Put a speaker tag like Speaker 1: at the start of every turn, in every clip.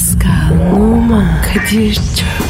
Speaker 1: Pascal, Oman, Kadir çok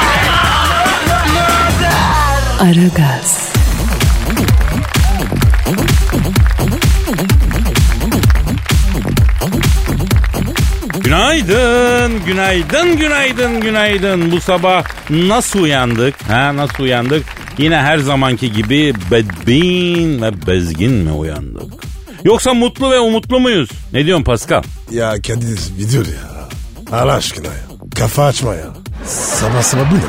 Speaker 1: Aragaz,
Speaker 2: Günaydın, günaydın, günaydın, günaydın. Bu sabah nasıl uyandık? Ha nasıl uyandık? Yine her zamanki gibi bedbin ve bezgin mi uyandık? Yoksa mutlu ve umutlu muyuz? Ne diyorsun Pascal?
Speaker 3: Ya Kadir bir dur ya. Allah aşkına ya. Kafa açma ya. Sabah sabah bu ne?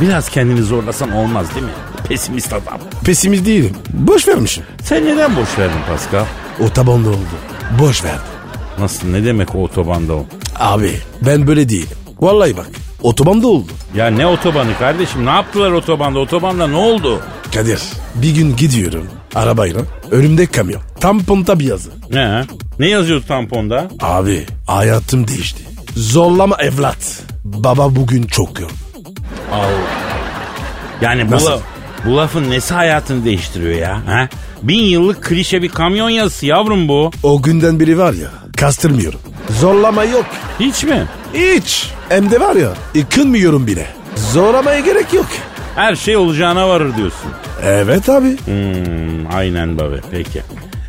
Speaker 2: Biraz kendini zorlasan olmaz değil mi? Pesimist adam.
Speaker 3: Pesimist değilim. Boş vermişim.
Speaker 2: Sen neden boş verdin Pascal?
Speaker 3: Otobanda oldu. Boş verdim.
Speaker 2: Nasıl ne demek o otobanda o?
Speaker 3: Abi ben böyle değilim. Vallahi bak. Otobanda oldu.
Speaker 2: Ya ne otobanı kardeşim? Ne yaptılar otobanda? Otobanda ne oldu?
Speaker 3: Kadir bir gün gidiyorum arabayla. Önümde kamyon. Tam ponta bir yazı.
Speaker 2: Ne? Ne yazıyor tamponda?
Speaker 3: Abi hayatım değişti. Zorlama evlat. Baba bugün çok yorgun.
Speaker 2: Yani bu,
Speaker 3: Nasıl?
Speaker 2: Bu lafın nesi hayatını değiştiriyor ya? Ha? Bin yıllık klişe bir kamyon yazısı yavrum bu.
Speaker 3: O günden biri var ya kastırmıyorum. Zorlama yok.
Speaker 2: Hiç mi?
Speaker 3: Hiç. Hem de var ya yıkılmıyorum bile. Zorlamaya gerek yok.
Speaker 2: Her şey olacağına varır diyorsun.
Speaker 3: Evet abi.
Speaker 2: Hmm, aynen baba peki.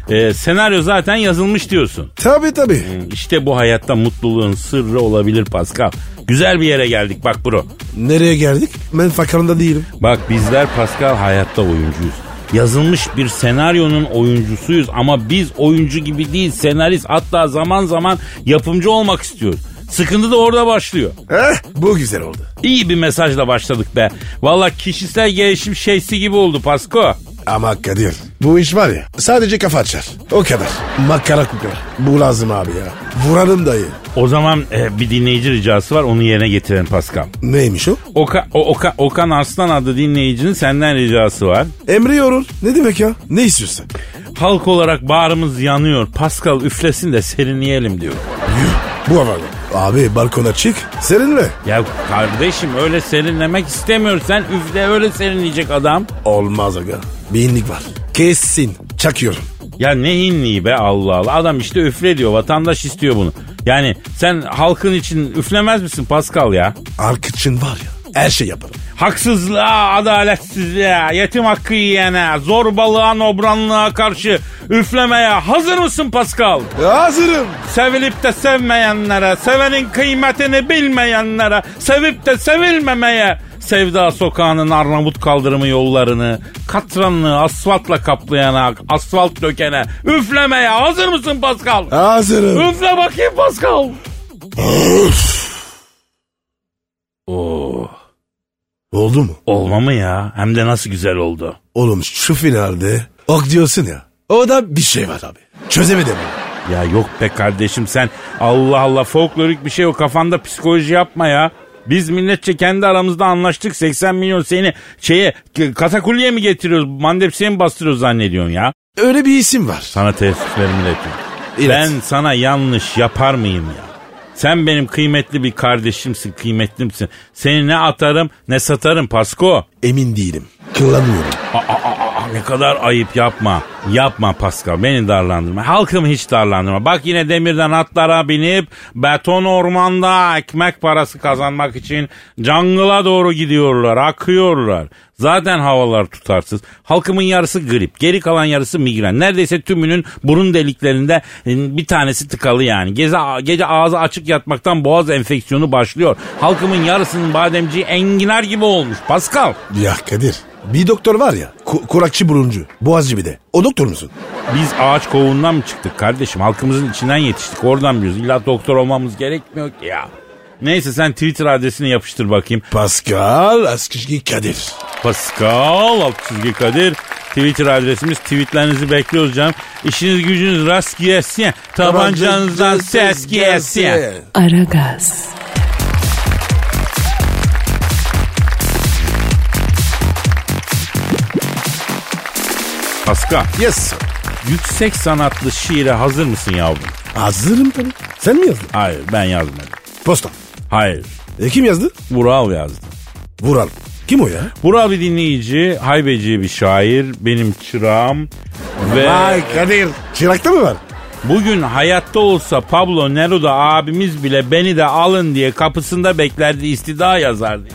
Speaker 2: Ee, senaryo zaten yazılmış diyorsun.
Speaker 3: Tabii tabii.
Speaker 2: İşte bu hayatta mutluluğun sırrı olabilir Pascal. Güzel bir yere geldik bak bro.
Speaker 3: Nereye geldik? Ben fakarında değilim.
Speaker 2: Bak bizler Pascal hayatta oyuncuyuz. Yazılmış bir senaryonun oyuncusuyuz ama biz oyuncu gibi değil senarist hatta zaman zaman yapımcı olmak istiyoruz. Sıkıntı da orada başlıyor.
Speaker 3: Heh, bu güzel oldu.
Speaker 2: İyi bir mesajla başladık be. Valla kişisel gelişim şeysi gibi oldu Pasko.
Speaker 3: Ama Kadir bu iş var ya sadece kafa açar. O kadar. Makara kukara. Bu lazım abi ya. Vuralım dayı.
Speaker 2: O zaman e, bir dinleyici ricası var onu yerine getirelim Pascal.
Speaker 3: Neymiş o?
Speaker 2: Oka, o, Oka- Okan Arslan adlı dinleyicinin senden ricası var.
Speaker 3: Emre yorul. Ne demek ya? Ne istiyorsun?
Speaker 2: Halk olarak bağrımız yanıyor. Pascal üflesin de serinleyelim diyor.
Speaker 3: Yuh, bu havalı. Abi balkona çık. Seninle.
Speaker 2: Ya kardeşim öyle serinlemek istemiyor. Sen üfle öyle serinleyecek adam.
Speaker 3: Olmaz aga. Bir inlik var. Kesin. Çakıyorum.
Speaker 2: Ya ne hinliği be Allah Allah. Adam işte üfle diyor. Vatandaş istiyor bunu. Yani sen halkın için üflemez misin Pascal ya?
Speaker 3: Halk için var ya her şey yaparım.
Speaker 2: Haksızlığa, adaletsizliğe, yetim hakkı yiyene, zorbalığa, nobranlığa karşı üflemeye hazır mısın Pascal?
Speaker 3: Hazırım.
Speaker 2: Sevilip de sevmeyenlere, sevenin kıymetini bilmeyenlere, sevip de sevilmemeye, Sevda sokağının Arnavut kaldırımı yollarını, katranlığı asfaltla kaplayana, asfalt dökene, üflemeye hazır mısın Pascal?
Speaker 3: Hazırım.
Speaker 2: Üfle bakayım Pascal. Oo,
Speaker 3: Oldu mu?
Speaker 2: olma mı ya? Hem de nasıl güzel oldu.
Speaker 3: Oğlum şu finalde ok diyorsun ya. O da bir şey var abi. Çözemedim.
Speaker 2: Ya yok be kardeşim sen Allah Allah folklorik bir şey o kafanda psikoloji yapma ya. Biz milletçe kendi aramızda anlaştık 80 milyon seni şeye katakulliye mi getiriyoruz mandepsiye mi bastırıyoruz zannediyorsun ya?
Speaker 3: Öyle bir isim var.
Speaker 2: Sana teessüflerimi iletiyorum.
Speaker 3: Evet.
Speaker 2: Ben sana yanlış yapar mıyım ya? Sen benim kıymetli bir kardeşimsin, kıymetlimsin. Seni ne atarım ne satarım Pasko.
Speaker 3: Emin değilim.
Speaker 2: Aa, ne kadar ayıp yapma. Yapma Pascal beni darlandırma. Halkımı hiç darlandırma. Bak yine demirden atlara binip beton ormanda ekmek parası kazanmak için jungle'a doğru gidiyorlar. Akıyorlar. Zaten havalar tutarsız. Halkımın yarısı grip. Geri kalan yarısı migren. Neredeyse tümünün burun deliklerinde e, bir tanesi tıkalı yani. Gece, gece ağzı açık yatmaktan boğaz enfeksiyonu başlıyor. Halkımın yarısının bademciği enginar gibi olmuş. Pascal.
Speaker 3: Ya Kadir. Bir doktor var ya. ku- kurakçı buruncu. Boğazcı bir de. O doktor musun?
Speaker 2: Biz ağaç kovuğundan mı çıktık kardeşim? Halkımızın içinden yetiştik. Oradan biliyoruz. İlla doktor olmamız gerekmiyor ki ya. Neyse sen Twitter adresini yapıştır bakayım.
Speaker 3: Pascal Askışki Kadir.
Speaker 2: Pascal çizgi Kadir. Twitter adresimiz. Tweetlerinizi bekliyoruz canım. İşiniz gücünüz rast gelsin. Tabancanızdan ses gelsin.
Speaker 1: Aragaz,
Speaker 2: Pascal,
Speaker 3: Yes sir.
Speaker 2: yüksek sanatlı şiire hazır mısın yavrum?
Speaker 3: Hazırım tabii. Sen mi yazdın?
Speaker 2: Hayır ben yazmadım.
Speaker 3: Posta.
Speaker 2: Hayır.
Speaker 3: E kim yazdı?
Speaker 2: Vural yazdı.
Speaker 3: Vural. Kim o ya?
Speaker 2: Vural bir dinleyici, haybeci bir şair, benim çırağım ve
Speaker 3: Vay Kadir. Çırakta mı var?
Speaker 2: bugün hayatta olsa Pablo Neruda abimiz bile beni de alın diye kapısında beklerdi istida yazardı.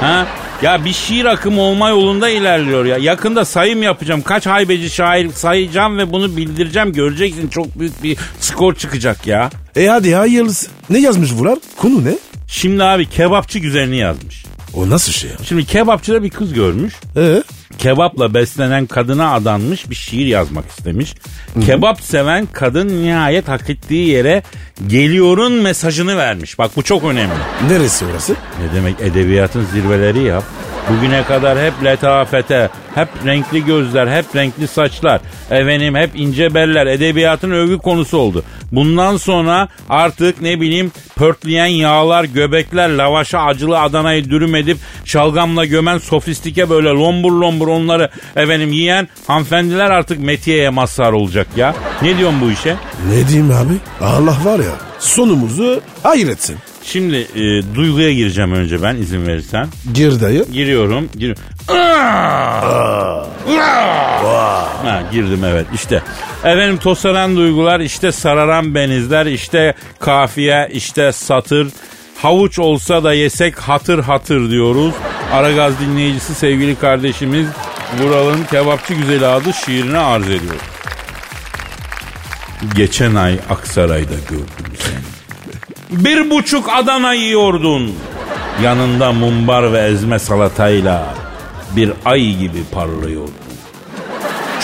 Speaker 2: Ha? Ya bir şiir akımı olma yolunda ilerliyor ya. Yakında sayım yapacağım. Kaç haybeci şair sayacağım ve bunu bildireceğim. Göreceksin çok büyük bir skor çıkacak ya.
Speaker 3: E hadi hayırlısı. Ne yazmış Vural? Konu ne?
Speaker 2: Şimdi abi kebapçı güzelini yazmış.
Speaker 3: O nasıl şey ya?
Speaker 2: Şimdi kebapçıda bir kız görmüş.
Speaker 3: Ee?
Speaker 2: Kebapla beslenen kadına adanmış bir şiir yazmak istemiş. Kebap seven kadın nihayet hak ettiği yere geliyorun mesajını vermiş. Bak bu çok önemli.
Speaker 3: Neresi orası?
Speaker 2: Ne demek edebiyatın zirveleri yap. Bugüne kadar hep letafete, hep renkli gözler, hep renkli saçlar, efendim hep ince beller edebiyatın övgü konusu oldu. Bundan sonra artık ne bileyim pörtleyen yağlar, göbekler, lavaşa acılı Adana'yı dürüm edip şalgamla gömen sofistike böyle lombur lombur onları efendim yiyen hanımefendiler artık metiyeye mazhar olacak ya. Ne diyorsun bu işe?
Speaker 3: Ne diyeyim abi? Allah var ya sonumuzu hayır etsin.
Speaker 2: Şimdi e, duyguya gireceğim önce ben izin verirsen.
Speaker 3: Gir dayı.
Speaker 2: Giriyorum. Gir ha, girdim evet işte. Efendim tosaran duygular işte sararan benizler işte kafiye işte satır. Havuç olsa da yesek hatır hatır diyoruz. Aragaz dinleyicisi sevgili kardeşimiz Vural'ın kebapçı güzeli adı şiirine arz ediyor. Geçen ay Aksaray'da gördüm seni. Bir buçuk Adana yiyordun. Yanında mumbar ve ezme salatayla bir ay gibi parlıyordun.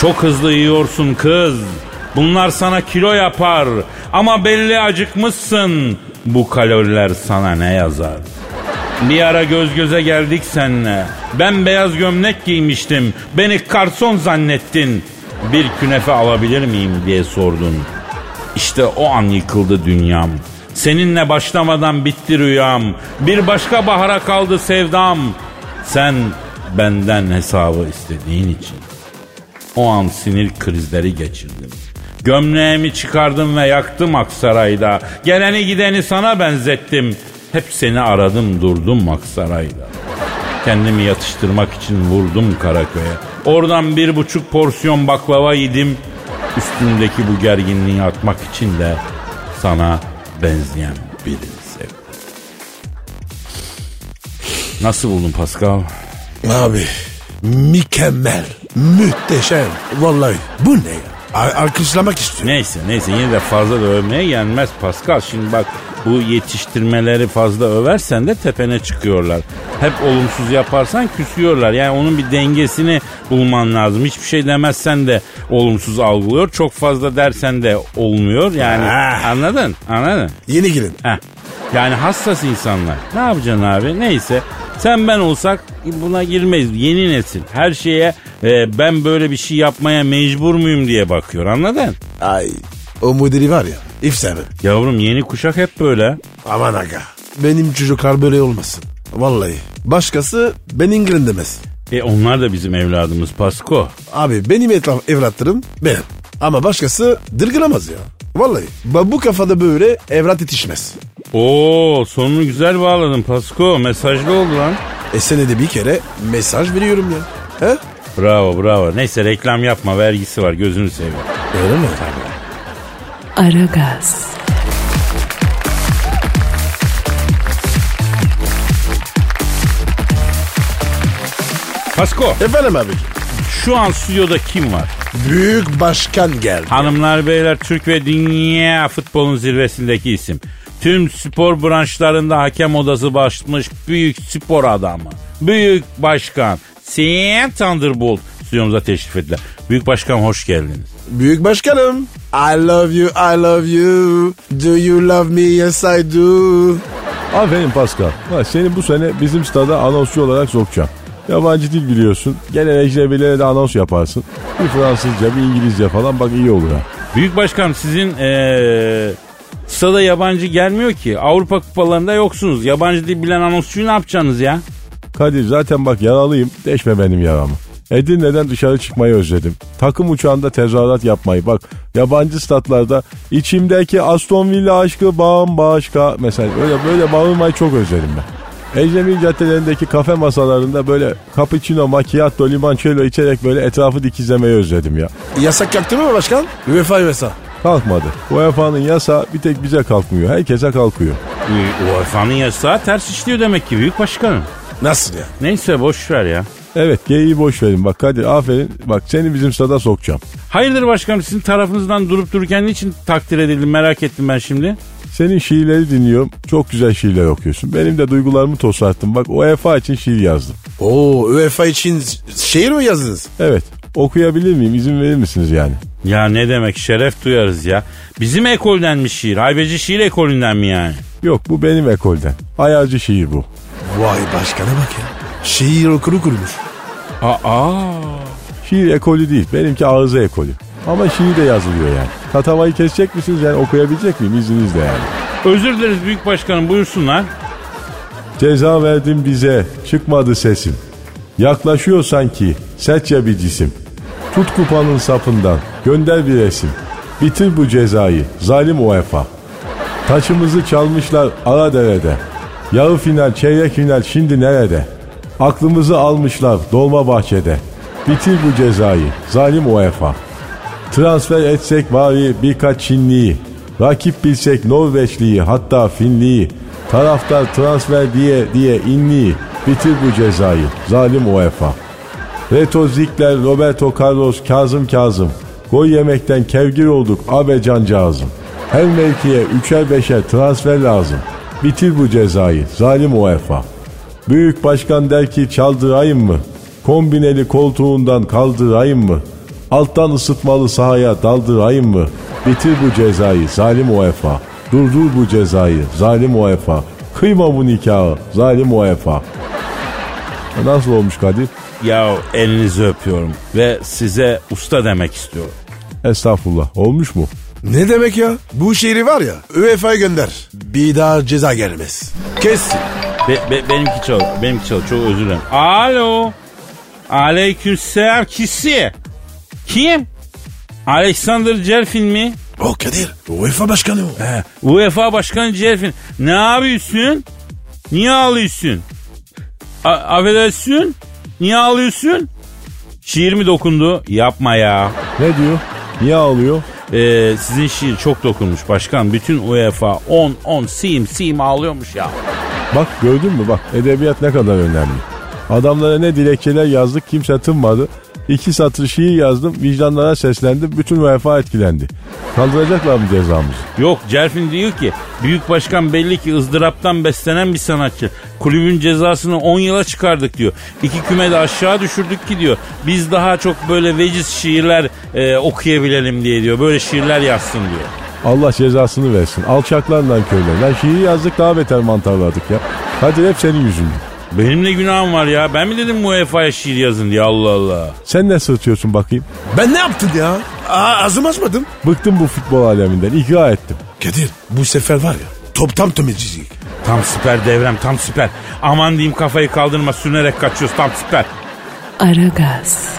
Speaker 2: Çok hızlı yiyorsun kız. Bunlar sana kilo yapar. Ama belli acıkmışsın. Bu kaloriler sana ne yazar? Bir ara göz göze geldik seninle. Ben beyaz gömlek giymiştim. Beni garson zannettin. Bir künefe alabilir miyim diye sordun. İşte o an yıkıldı dünyam. Seninle başlamadan bitti rüyam. Bir başka bahara kaldı sevdam. Sen benden hesabı istediğin için. O an sinir krizleri geçirdim. Gömleğimi çıkardım ve yaktım Aksaray'da. Geleni gideni sana benzettim. Hep seni aradım durdum Aksaray'da. Kendimi yatıştırmak için vurdum Karaköy'e. Oradan bir buçuk porsiyon baklava yedim. Üstündeki bu gerginliği atmak için de sana benzeyen birini sevdim. Nasıl buldun Pascal?
Speaker 3: Abi mükemmel, muhteşem. Vallahi bu ne ya? A- alkışlamak istiyorum.
Speaker 2: Neyse neyse yine de fazla da övmeye yenmez Pascal. Şimdi bak bu yetiştirmeleri fazla översen de tepene çıkıyorlar. Hep olumsuz yaparsan küsüyorlar. Yani onun bir dengesini bulman lazım. Hiçbir şey demezsen de olumsuz algılıyor. Çok fazla dersen de olmuyor. Yani
Speaker 3: Ah.
Speaker 2: anladın? Anladın?
Speaker 3: Yeni gelin.
Speaker 2: Heh. Yani hassas insanlar. Ne yapacaksın abi? Neyse. Sen ben olsak buna girmeyiz. Yeni nesil. Her şeye e, ben böyle bir şey yapmaya mecbur muyum diye bakıyor. Anladın?
Speaker 3: Ay o modeli var ya efsane.
Speaker 2: Yavrum yeni kuşak hep böyle.
Speaker 3: Aman aga. Benim çocuklar böyle olmasın. Vallahi. Başkası ben İngiliz demez.
Speaker 2: E onlar da bizim evladımız Pasko.
Speaker 3: Abi benim etraf evlatlarım benim. Ama başkası dırgılamaz ya. Vallahi. Bu kafada böyle evlat yetişmez.
Speaker 2: Oo sonunu güzel bağladın Pasko. Mesajlı oldu lan.
Speaker 3: E senede bir kere mesaj veriyorum ya. He?
Speaker 2: Bravo bravo. Neyse reklam yapma vergisi var gözünü seveyim.
Speaker 3: Öyle mi?
Speaker 1: Aragaz,
Speaker 2: Pasko
Speaker 3: Efendim abi.
Speaker 2: şu an stüdyoda kim var?
Speaker 3: Büyük başkan geldi.
Speaker 2: Hanımlar beyler Türk ve dünya futbolun zirvesindeki isim. Tüm spor branşlarında hakem odası başlamış büyük spor adamı. Büyük başkan. Sen Thunderbolt stüdyomuza teşrif ettiler. Büyük başkan hoş geldiniz.
Speaker 3: Büyük başkanım. I love you, I love you. Do you love me? Yes I do.
Speaker 4: Aferin Pascal. Ha, seni bu sene bizim stada anonsçu olarak sokacağım. Yabancı dil biliyorsun. Gelen ecnebilere de anons yaparsın. Bir Fransızca, bir İngilizce falan bak iyi olur ha.
Speaker 2: Büyük başkan sizin ee, stada yabancı gelmiyor ki. Avrupa kupalarında yoksunuz. Yabancı dil bilen anonsçuyu ne yapacaksınız ya?
Speaker 4: Kadir zaten bak yaralıyım. Deşme benim yaramı. Edirne'den dışarı çıkmayı özledim. Takım uçağında tezahürat yapmayı. Bak yabancı statlarda içimdeki Aston Villa aşkı bambaşka. Mesela böyle böyle bağırmayı çok özledim ben. Ecnebi caddelerindeki kafe masalarında böyle cappuccino, macchiato, limoncello içerek böyle etrafı dikizlemeyi özledim ya.
Speaker 3: Yasak kalktı mı başkan? UEFA UEFA.
Speaker 4: Kalkmadı. UEFA'nın yasa bir tek bize kalkmıyor. Herkese kalkıyor.
Speaker 2: Ee, UEFA'nın yasağı ters işliyor demek ki büyük başkanım.
Speaker 3: Nasıl ya?
Speaker 2: Neyse boş ver ya.
Speaker 4: Evet geyiği boş verin. Bak Kadir aferin. Bak seni bizim stada sokacağım.
Speaker 2: Hayırdır başkanım sizin tarafınızdan durup dururken niçin takdir edildim merak ettim ben şimdi.
Speaker 4: Senin şiirleri dinliyorum. Çok güzel şiirler okuyorsun. Benim de duygularımı tosarttım. Bak UEFA için şiir yazdım.
Speaker 3: Oo UEFA için şiir mi yazdınız?
Speaker 4: Evet. Okuyabilir miyim? İzin verir misiniz yani?
Speaker 2: Ya ne demek şeref duyarız ya. Bizim ekolden mi şiir? Haybeci şiir ekolünden mi yani?
Speaker 4: Yok bu benim ekolden. Ayarcı şiir bu.
Speaker 3: Vay başkana bak ya. Şiir okuru kurmuş.
Speaker 2: Aa.
Speaker 4: Şiir ekolü değil. Benimki ağzı ekolü. Ama şiir de yazılıyor yani. Tatavayı kesecek misiniz yani okuyabilecek miyim izninizle yani.
Speaker 2: Özür dileriz büyük başkanım buyursunlar.
Speaker 4: Ceza verdin bize çıkmadı sesim. Yaklaşıyor sanki sertçe bir cisim. Tut kupanın sapından gönder bir resim. Bitir bu cezayı zalim UEFA. Taçımızı çalmışlar ara derede. Yarı final çeyrek final şimdi nerede? Aklımızı almışlar dolma bahçede. Bitir bu cezayı zalim UEFA. Transfer etsek bari birkaç Çinliyi. Rakip bilsek Norveçliyi hatta Finliyi. Taraftar transfer diye diye inliyi. Bitir bu cezayı zalim UEFA. Reto Zikler, Roberto Carlos, Kazım Kazım. Gol yemekten kevgir olduk abe cancağızım. Her mevkiye üçer beşer transfer lazım. Bitir bu cezayı zalim UEFA. Büyük başkan der ki çaldırayım mı? Kombineli koltuğundan kaldırayım mı? Alttan ısıtmalı sahaya daldırayım mı? Bitir bu cezayı zalim UEFA. Durdur bu cezayı zalim UEFA. Kıyma bu nikahı zalim UEFA. Nasıl olmuş Kadir?
Speaker 2: Ya elinizi öpüyorum ve size usta demek istiyorum.
Speaker 4: Estağfurullah. Olmuş mu?
Speaker 3: Ne demek ya? Bu şiiri var ya UEFA'ya gönder. Bir daha ceza gelmez. Kes.
Speaker 2: Be, be, benimki çal, benimki çal. Çok özür dilerim. Alo. Aleykümselam kisi. Kim? Alexander Cerfin mi?
Speaker 3: O Kadir. UEFA başkanı o.
Speaker 2: He, UEFA Başkanı Cerfin. Ne yapıyorsun? Niye ağlıyorsun? A- affedersin? Niye ağlıyorsun? Şiir mi dokundu? Yapma ya.
Speaker 4: Ne diyor? Niye ağlıyor?
Speaker 2: Ee, sizin şiir çok dokunmuş başkan. Bütün UEFA 10 10 sim sim ağlıyormuş ya.
Speaker 4: Bak gördün mü bak edebiyat ne kadar önemli. Adamlara ne dilekçeler yazdık kimse tınmadı. İki satır şiir yazdım vicdanlara seslendim bütün UEFA etkilendi. Kaldıracaklar mı cezamızı?
Speaker 2: Yok Cerfin diyor ki büyük başkan belli ki ızdıraptan beslenen bir sanatçı. Kulübün cezasını 10 yıla çıkardık diyor. İki küme de aşağı düşürdük ki diyor. Biz daha çok böyle veciz şiirler e, okuyabilelim diye diyor. Böyle şiirler yazsın diyor.
Speaker 4: Allah cezasını versin. Alçaklarla köyler. Lan şiir yazdık daha beter mantarladık ya. Hadi hep senin yüzünden.
Speaker 2: Benim ne günahım var ya? Ben mi dedim UEFA'ya şiir yazın diye Allah Allah.
Speaker 4: Sen ne sırtıyorsun bakayım?
Speaker 3: Ben ne yaptım ya? Aa, ağzımı açmadım.
Speaker 4: Bıktım bu futbol aleminden. ikra ettim.
Speaker 3: Kadir bu sefer var ya toptam temizleyecek.
Speaker 2: Tam süper devrem tam süper. Aman diyeyim kafayı kaldırma sürünerek kaçıyoruz tam süper.
Speaker 1: Aragaz,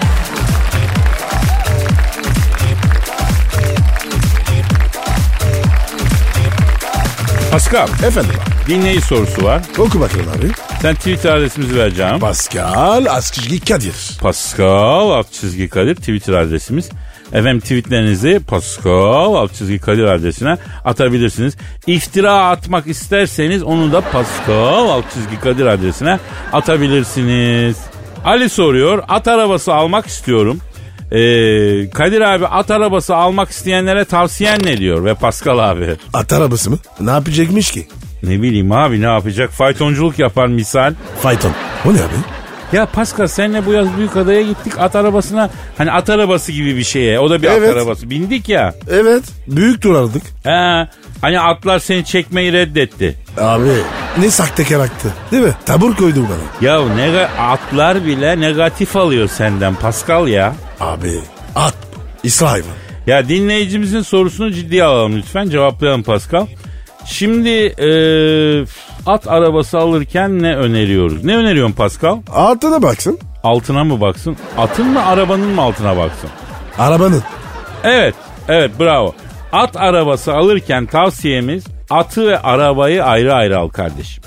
Speaker 2: Pascal
Speaker 3: Efendim
Speaker 2: dinleyici sorusu var.
Speaker 3: oku bakalım abi.
Speaker 2: Sen Twitter adresimizi vereceğim.
Speaker 3: Pascal Askışgi Kadir.
Speaker 2: Pascal alt çizgi Kadir Twitter adresimiz. Efendim tweetlerinizi Pascal alt çizgi Kadir adresine atabilirsiniz. İftira atmak isterseniz onu da Pascal alt çizgi Kadir adresine atabilirsiniz. Ali soruyor at arabası almak istiyorum. Ee, Kadir abi at arabası almak isteyenlere tavsiyen ne diyor ve Pascal abi?
Speaker 3: At arabası mı? Ne yapacakmış ki?
Speaker 2: Ne bileyim abi ne yapacak faytonculuk yapar misal.
Speaker 3: Fayton. O ne abi?
Speaker 2: Ya Pascal senle bu yaz büyük adaya gittik at arabasına hani at arabası gibi bir şeye o da bir
Speaker 3: Evet.
Speaker 2: at arabası bindik ya.
Speaker 3: Evet. Büyük tur.
Speaker 2: He, hani atlar seni çekmeyi reddetti.
Speaker 3: Abi ne sahtekar aktı. Değil mi? Tabur koydu bana.
Speaker 2: Ya nega- atlar bile negatif alıyor senden Pascal ya.
Speaker 3: Abi at. İsrail.
Speaker 2: Ya dinleyicimizin sorusunu ciddiye alalım lütfen cevaplayalım Pascal. Şimdi e, at arabası alırken ne öneriyoruz? Ne öneriyorsun Pascal?
Speaker 3: Altına baksın.
Speaker 2: altına mı baksın? Atın mı arabanın mı altına baksın?
Speaker 3: Arabanın.
Speaker 2: Evet, evet bravo. At arabası alırken tavsiyemiz atı ve arabayı ayrı ayrı al kardeşim.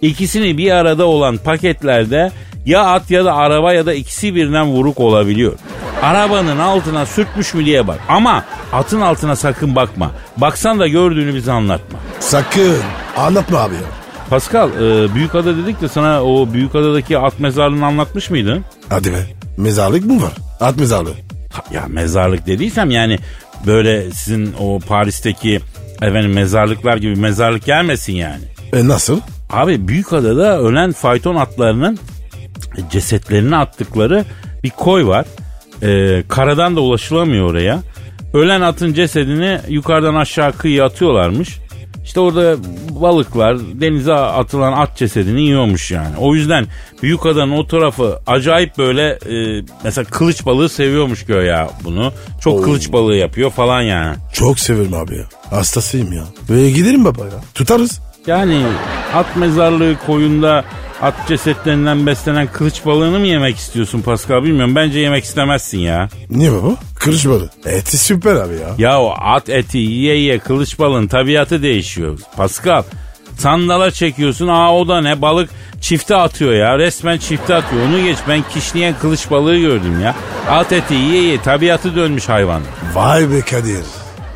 Speaker 2: İkisini bir arada olan paketlerde ya at ya da araba ya da ikisi birden vuruk olabiliyor. Arabanın altına sürtmüş mü diye bak. Ama atın altına sakın bakma. Baksan da gördüğünü bize anlatma.
Speaker 3: Sakın. Anlatma abi ya.
Speaker 2: Pascal, e, Büyükada dedik de sana o Büyükada'daki at mezarlığını anlatmış mıydın?
Speaker 3: Hadi be. Mezarlık mı var? At mezarlığı.
Speaker 2: Ha, Ya mezarlık dediysem yani böyle sizin o Paris'teki efendim mezarlıklar gibi mezarlık gelmesin yani.
Speaker 3: E nasıl?
Speaker 2: Abi Büyükada'da ölen fayton atlarının cesetlerini attıkları bir koy var. Ee, karadan da ulaşılamıyor oraya. Ölen atın cesedini yukarıdan aşağı kıyıya atıyorlarmış. İşte orada balıklar denize atılan at cesedini yiyormuş yani. O yüzden Büyükada'nın o tarafı acayip böyle e, mesela kılıç balığı seviyormuş göya bunu. Çok kılıç balığı yapıyor falan yani.
Speaker 3: Çok severim abi ya. Hastasıyım ya. Böyle gidelim baba ya. Tutarız.
Speaker 2: Yani at mezarlığı koyunda at cesetlerinden beslenen kılıç balığını mı yemek istiyorsun Pascal bilmiyorum. Bence yemek istemezsin ya.
Speaker 3: Niye baba? Kırış balı. Eti süper abi ya.
Speaker 2: Ya o at eti yiye yiye kılıç balığın tabiatı değişiyor. Pascal sandala çekiyorsun aa o da ne balık çifte atıyor ya resmen çifte atıyor. Onu geç ben kişniyen kılıç balığı gördüm ya. At eti yiye yiye tabiatı dönmüş hayvan.
Speaker 3: Vay be Kadir.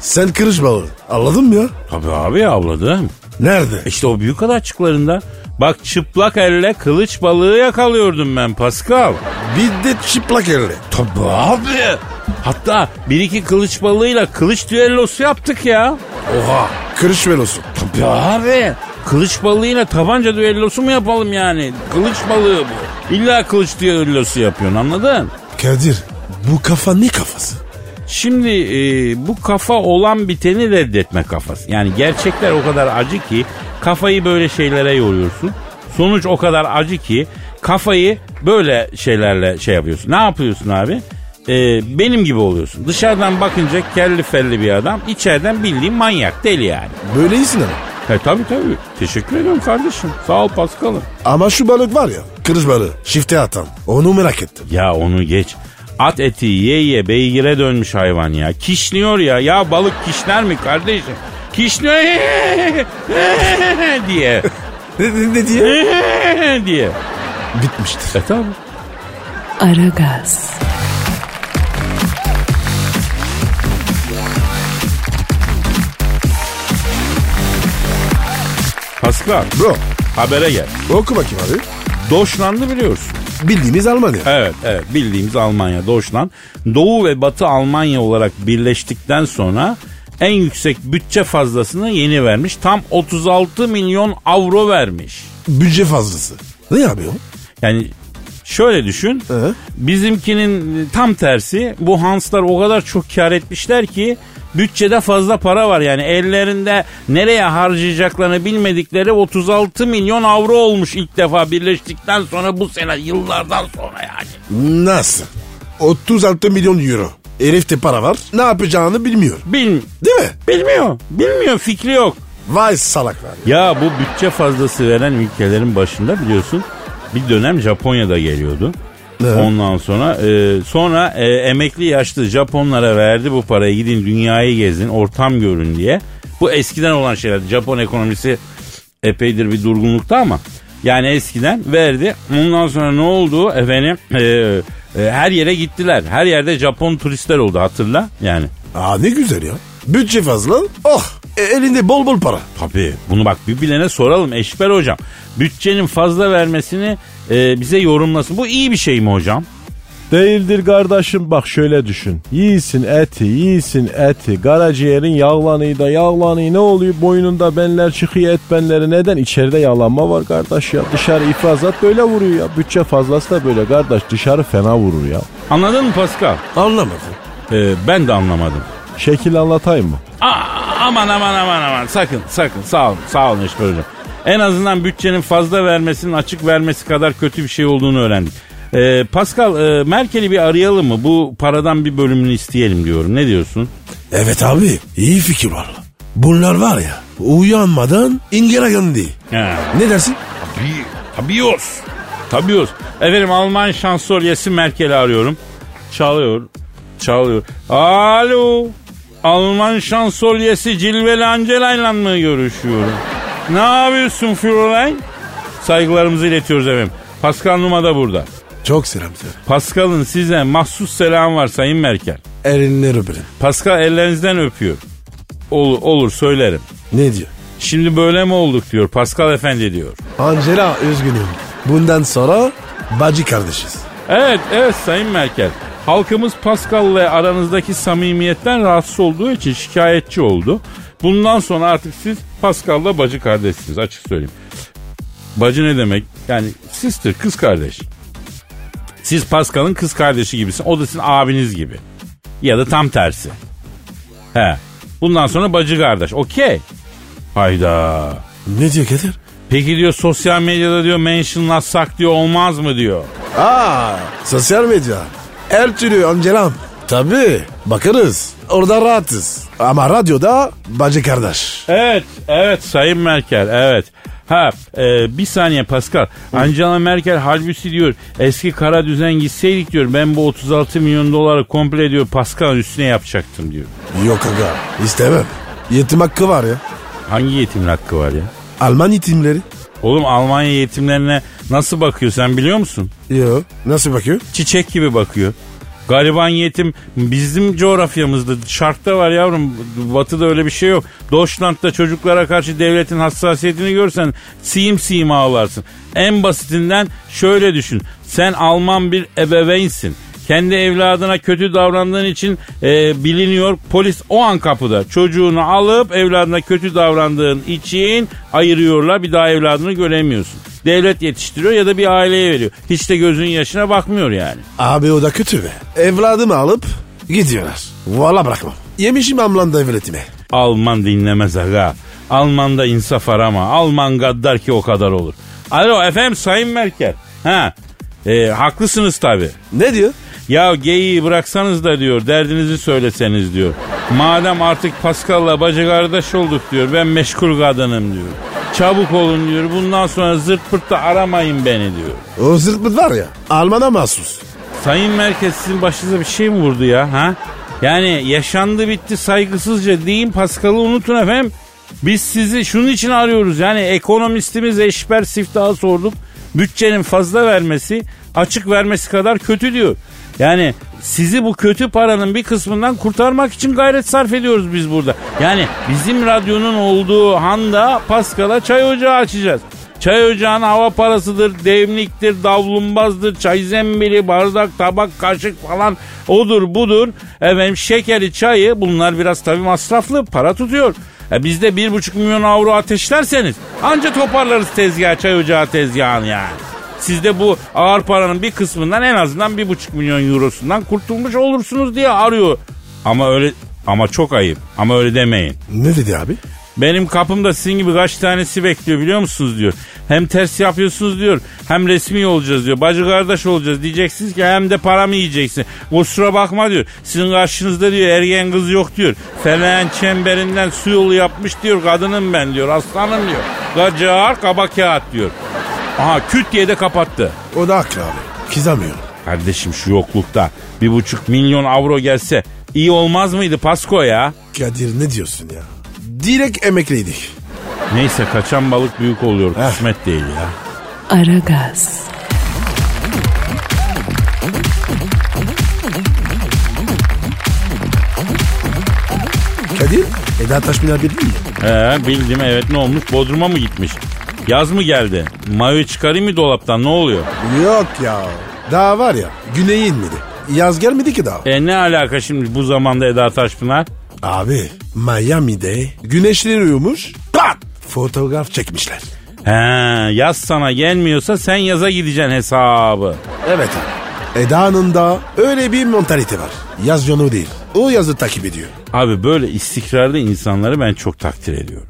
Speaker 3: Sen kırış balı. Anladın mı ya?
Speaker 2: Tabii abi avladım.
Speaker 3: Nerede?
Speaker 2: İşte o büyük ada açıklarında. Bak çıplak elle kılıç balığı yakalıyordum ben Pascal.
Speaker 3: Bir de çıplak elle.
Speaker 2: Tabii abi. Hatta bir iki kılıç balığıyla kılıç düellosu yaptık ya.
Speaker 3: Oha. Kırış velosu.
Speaker 2: Tabii abi. Kılıç balığıyla tabanca düellosu mu yapalım yani? Kılıç balığı bu. İlla kılıç düellosu yapıyorsun anladın?
Speaker 3: Kadir bu kafa ne kafası?
Speaker 2: Şimdi e, bu kafa olan biteni reddetme kafası. Yani gerçekler o kadar acı ki kafayı böyle şeylere yoruyorsun. Sonuç o kadar acı ki kafayı böyle şeylerle şey yapıyorsun. Ne yapıyorsun abi? E, benim gibi oluyorsun. Dışarıdan bakınca kelli felli bir adam. içeriden bildiğin manyak deli yani.
Speaker 3: Böyle iyisin ama.
Speaker 2: He, tabii tabii. Teşekkür ediyorum kardeşim. Sağ ol Paskal'ım.
Speaker 3: Ama şu balık var ya. Kırış balığı. Çifte atan. Onu merak ettim.
Speaker 2: Ya onu geç. At eti ye ye beygire dönmüş hayvan ya. Kişniyor ya. Ya balık kişner mi kardeşim? Kişniyor diye.
Speaker 3: Ne, ne, ne diye?
Speaker 2: diye.
Speaker 3: Bitmiştir.
Speaker 2: E tabii.
Speaker 1: Aragaz,
Speaker 2: Pascal
Speaker 3: Bro
Speaker 2: habere gel.
Speaker 3: oku bakayım abi.
Speaker 2: Doşlandı biliyorsun.
Speaker 3: Bildiğimiz Almanya.
Speaker 2: Evet evet bildiğimiz Almanya Doşland. Doğu ve Batı Almanya olarak birleştikten sonra en yüksek bütçe fazlasını yeni vermiş. Tam 36 milyon avro vermiş.
Speaker 3: Bütçe fazlası. Ne yapıyor?
Speaker 2: Yani şöyle düşün.
Speaker 3: Hı.
Speaker 2: Bizimkinin tam tersi. Bu Hanslar o kadar çok kar etmişler ki bütçede fazla para var. Yani ellerinde nereye harcayacaklarını bilmedikleri 36 milyon avro olmuş ilk defa birleştikten sonra bu sene yıllardan sonra yani.
Speaker 3: Nasıl? 36 milyon euro. Herifte para var. Ne yapacağını bilmiyor.
Speaker 2: Bil,
Speaker 3: Değil mi?
Speaker 2: bilmiyor. Bilmiyor fikri yok.
Speaker 3: Vay salaklar.
Speaker 2: Ya bu bütçe fazlası veren ülkelerin başında biliyorsun bir dönem Japonya'da geliyordu.
Speaker 3: Ne?
Speaker 2: Ondan sonra e, sonra e, emekli yaşlı Japonlara verdi bu parayı gidin dünyayı gezin ortam görün diye. Bu eskiden olan şeyler. Japon ekonomisi epeydir bir durgunlukta ama yani eskiden verdi. Ondan sonra ne oldu efendim? E, e, her yere gittiler. Her yerde Japon turistler oldu hatırla yani.
Speaker 3: Aa ne güzel ya. Bütçe fazla. Oh e, elinde bol bol para.
Speaker 2: Tabii bunu bak bir bilene soralım Eşber hocam. Bütçenin fazla vermesini e, bize yorumlasın. Bu iyi bir şey mi hocam?
Speaker 4: Değildir kardeşim bak şöyle düşün. Yiyorsun eti, yiyorsun eti. Karaciğerin yağlanıyor da yağlanıyor. Ne oluyor boynunda benler çıkıyor et benleri. Neden? İçeride yağlanma var kardeş ya. Dışarı ifrazat böyle vuruyor ya. Bütçe fazlası da böyle kardeş. Dışarı fena vurur ya.
Speaker 2: Anladın mı Pascal?
Speaker 3: Anlamadım.
Speaker 2: E, ben de anlamadım.
Speaker 4: Şekil anlatayım mı?
Speaker 2: Aa, aman aman aman aman sakın sakın sağ olun sağ olun Eşber hocam. En azından bütçenin fazla vermesinin açık vermesi kadar kötü bir şey olduğunu öğrendik. E, Pascal e, Merkel'i bir arayalım mı? Bu paradan bir bölümünü isteyelim diyorum. Ne diyorsun?
Speaker 3: Evet abi iyi fikir var. Bunlar var ya uyanmadan İngilizce göndi.
Speaker 2: He.
Speaker 3: Ne dersin?
Speaker 2: Tabii, tabii olsun. Tabiyoruz. Efendim Alman şansölyesi Merkel'i arıyorum. Çalıyor. Çalıyor. Alo. Alman şansölyesi Cilveli Angela ile mı görüşüyorum? Ne yapıyorsun Fräulein? Saygılarımızı iletiyoruz efendim. Pascal Numa da burada.
Speaker 3: Çok selam söyle.
Speaker 2: Pascal'ın size mahsus selam var Sayın Merkel.
Speaker 3: Elinleri öperim.
Speaker 2: Pascal ellerinizden öpüyor. Olur, olur söylerim.
Speaker 3: Ne diyor?
Speaker 2: Şimdi böyle mi olduk diyor Pascal Efendi diyor.
Speaker 3: Angela üzgünüm. Bundan sonra bacı kardeşiz.
Speaker 2: Evet evet Sayın Merkel. Halkımız Pascal'la aranızdaki samimiyetten rahatsız olduğu için şikayetçi oldu. Bundan sonra artık siz Pascal'la bacı kardeşsiniz açık söyleyeyim. Bacı ne demek? Yani sister kız kardeş. Siz Pascal'ın kız kardeşi gibisin. O da sizin abiniz gibi. Ya da tam tersi. He. Bundan sonra bacı kardeş. Okey. Hayda.
Speaker 3: Ne diyor Kadir?
Speaker 2: Peki diyor sosyal medyada diyor mentionlasak diyor olmaz mı diyor.
Speaker 3: Aa, sosyal medya. Her türlü Angela'm. Tabii. Bakarız. Orada rahatız. Ama radyoda bacı kardeş.
Speaker 2: Evet, evet Sayın Merkel, evet. Ha, e, bir saniye Pascal. Angela Merkel halbuki diyor eski kara düzen gitseydik diyor ben bu 36 milyon doları komple diyor Pascal'ın üstüne yapacaktım diyor.
Speaker 3: Yok aga. İstemem. Yetim hakkı var ya.
Speaker 2: Hangi yetimin hakkı var ya?
Speaker 3: Alman yetimleri.
Speaker 2: Oğlum Almanya yetimlerine nasıl bakıyor sen biliyor musun?
Speaker 3: Yok. Nasıl bakıyor?
Speaker 2: Çiçek gibi bakıyor. Gariban yetim bizim coğrafyamızda şarkta var yavrum. Batı'da öyle bir şey yok. Deutschland'da çocuklara karşı devletin hassasiyetini görsen siyim siyim ağlarsın. En basitinden şöyle düşün. Sen Alman bir ebeveynsin. Kendi evladına kötü davrandığın için e, biliniyor. Polis o an kapıda çocuğunu alıp evladına kötü davrandığın için ayırıyorlar. Bir daha evladını göremiyorsun. Devlet yetiştiriyor ya da bir aileye veriyor. Hiç de gözün yaşına bakmıyor yani.
Speaker 3: Abi o da kötü be. Evladımı alıp gidiyorlar. Valla bırakmam. Yemişim amlan devletime.
Speaker 2: Alman dinlemez aga. Alman'da insaf arama. Alman gaddar ki o kadar olur. Alo efendim Sayın Merkel. Ha, e, haklısınız tabi.
Speaker 3: Ne diyor?
Speaker 2: Ya geyiği bıraksanız da diyor derdinizi söyleseniz diyor. Madem artık Pascal'la bacı kardeş olduk diyor ben meşgul kadınım diyor. Çabuk olun diyor bundan sonra zırt pırt da aramayın beni diyor.
Speaker 3: O zırt var ya. Alman'a mahsus.
Speaker 2: Sayın Merkez sizin başınıza bir şey mi vurdu ya ha? Yani yaşandı bitti saygısızca deyin Pascal'ı unutun efendim. Biz sizi şunun için arıyoruz yani ekonomistimiz Eşber Siftah'a sorduk. Bütçenin fazla vermesi açık vermesi kadar kötü diyor. Yani sizi bu kötü paranın bir kısmından kurtarmak için gayret sarf ediyoruz biz burada. Yani bizim radyonun olduğu handa Pascal'a çay ocağı açacağız. Çay ocağının hava parasıdır, devniktir, davlumbazdır, çay zembili, bardak, tabak, kaşık falan odur budur. Efendim şekeri, çayı bunlar biraz tabii masraflı para tutuyor. E bizde bir buçuk milyon avro ateşlerseniz anca toparlarız tezgah, çay ocağı tezgahını yani. Siz de bu ağır paranın bir kısmından en azından bir buçuk milyon eurosundan kurtulmuş olursunuz diye arıyor. Ama öyle ama çok ayıp. Ama öyle demeyin.
Speaker 3: Ne dedi abi?
Speaker 2: Benim kapımda sizin gibi kaç tanesi bekliyor biliyor musunuz diyor. Hem ters yapıyorsunuz diyor hem resmi olacağız diyor. Bacı kardeş olacağız diyeceksiniz ki hem de paramı yiyeceksin. Kusura bakma diyor. Sizin karşınızda diyor ergen kız yok diyor. Feleğen çemberinden su yolu yapmış diyor kadınım ben diyor aslanım diyor. Gacar kaba kağıt diyor. Aha küt diye de kapattı.
Speaker 3: O da haklı abi. Kızamıyor.
Speaker 2: Kardeşim şu yoklukta bir buçuk milyon avro gelse iyi olmaz mıydı Pasko ya?
Speaker 3: Kadir ne diyorsun ya? Direkt emekliydik.
Speaker 2: Neyse kaçan balık büyük oluyor
Speaker 3: Heh.
Speaker 2: kısmet değil ya.
Speaker 1: Aragaz,
Speaker 3: Kadir, Eda Taşminar bildin mi?
Speaker 2: He bildim evet ne olmuş Bodrum'a mı gitmiş? Yaz mı geldi? Mayo çıkarayım mı dolaptan ne oluyor?
Speaker 3: Yok ya. Daha var ya, güneye inmedi. Yaz gelmedi ki daha.
Speaker 2: E ne alaka şimdi bu zamanda Eda Taşpınar?
Speaker 3: Abi, Miami'de güneşleniyormuş. Pat! Fotoğraf çekmişler.
Speaker 2: He yaz sana gelmiyorsa sen yaza gideceksin hesabı.
Speaker 3: Evet abi. Eda'nın da öyle bir mentalite var. Yaz yonu değil. O yazı takip ediyor.
Speaker 2: Abi böyle istikrarlı insanları ben çok takdir ediyorum.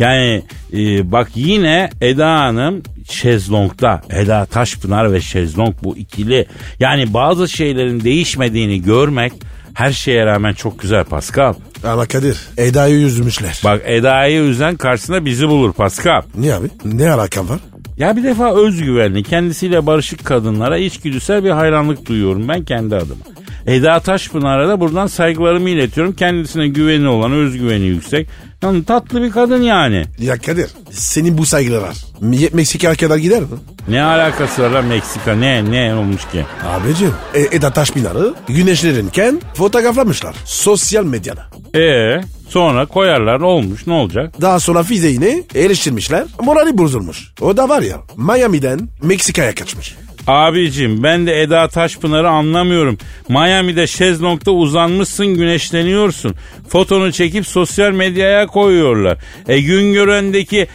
Speaker 2: Yani e, bak yine Eda Hanım şezlongda. Eda Taşpınar ve şezlong bu ikili. Yani bazı şeylerin değişmediğini görmek her şeye rağmen çok güzel Pascal.
Speaker 3: Ama Kadir, Eda'yı yüzmüşler.
Speaker 2: Bak Eda'yı üzen karşısında bizi bulur Pascal.
Speaker 3: Niye abi? Ne alakam var?
Speaker 2: Ya bir defa özgüvenli, kendisiyle barışık kadınlara içgüdüsel bir hayranlık duyuyorum ben kendi adıma. Eda Taşpınar'a da buradan saygılarımı iletiyorum. Kendisine güveni olan, özgüveni yüksek. Yani tatlı bir kadın yani.
Speaker 3: Ya Kadir senin bu saygılar Me- Meksika'ya kadar gider mi?
Speaker 2: Ne alakası var lan Meksika? Ne ne olmuş ki?
Speaker 3: Abicim e, Eda Taşpınar'ı güneşlenirken fotoğraflamışlar sosyal medyada.
Speaker 2: Ee sonra koyarlar olmuş ne olacak?
Speaker 3: Daha sonra fizeğini eleştirmişler. Morali bozulmuş. O da var ya Miami'den Meksika'ya kaçmış.
Speaker 2: Abicim ben de Eda Taşpınar'ı anlamıyorum. Miami'de şezlongda uzanmışsın güneşleniyorsun. Fotonu çekip sosyal medyaya koyuyorlar. E Güngören'deki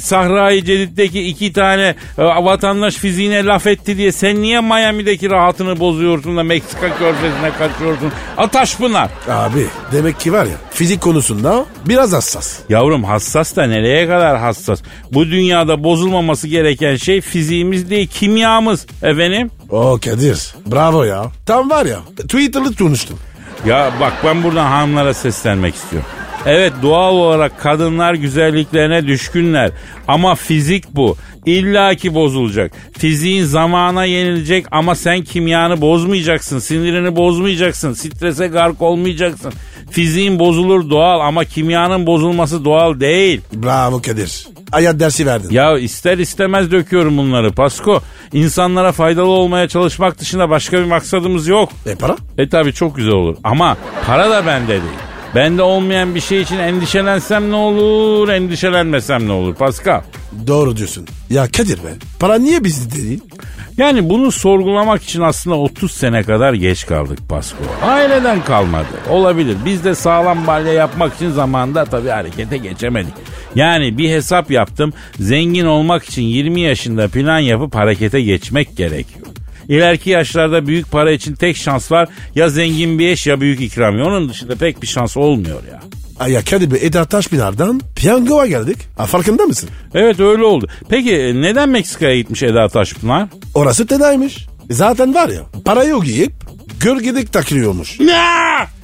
Speaker 2: Sahra-i Cedid'deki iki tane e, vatandaş fiziğine laf etti diye sen niye Miami'deki rahatını bozuyorsun da Meksika körfezine kaçıyorsun? Ataşpınar.
Speaker 3: Abi demek ki var ya fizik konusunda biraz hassas.
Speaker 2: Yavrum hassas da nereye kadar hassas? Bu dünyada bozulmaması gereken şey fiziğimiz değil kimyamız. Efendim?
Speaker 3: O Kadir bravo ya. Tam var ya Twitter'lı konuştum.
Speaker 2: Ya bak ben buradan hanımlara seslenmek istiyorum. Evet doğal olarak kadınlar güzelliklerine düşkünler. Ama fizik bu. İlla ki bozulacak. Fiziğin zamana yenilecek ama sen kimyanı bozmayacaksın. Sinirini bozmayacaksın. Strese gark olmayacaksın. Fiziğin bozulur doğal ama kimyanın bozulması doğal değil.
Speaker 3: Bravo Kadir. Hayat dersi verdin.
Speaker 2: Ya ister istemez döküyorum bunları Pasko. İnsanlara faydalı olmaya çalışmak dışında başka bir maksadımız yok.
Speaker 3: E para?
Speaker 2: E tabi çok güzel olur ama para da bende değil. Bende olmayan bir şey için endişelensem ne olur, endişelenmesem ne olur Pascal?
Speaker 3: Doğru diyorsun. Ya Kadir be para niye bizde değil?
Speaker 2: Yani bunu sorgulamak için aslında 30 sene kadar geç kaldık Pasko. Aileden kalmadı. Olabilir. Biz de sağlam balya yapmak için zamanında tabii harekete geçemedik. Yani bir hesap yaptım. Zengin olmak için 20 yaşında plan yapıp harekete geçmek gerekiyor. İleriki yaşlarda büyük para için tek şans var. Ya zengin bir eş ya büyük ikramiye. Onun dışında pek bir şans olmuyor ya.
Speaker 3: Ay ya Kadir be Eda Taşpınar'dan piyangoya geldik. Ha, farkında mısın?
Speaker 2: Evet öyle oldu. Peki e, neden Meksika'ya gitmiş Eda Taşpınar?
Speaker 3: Orası tedaymış. Zaten var ya parayı giyip gölgedik takılıyormuş.
Speaker 2: Ne?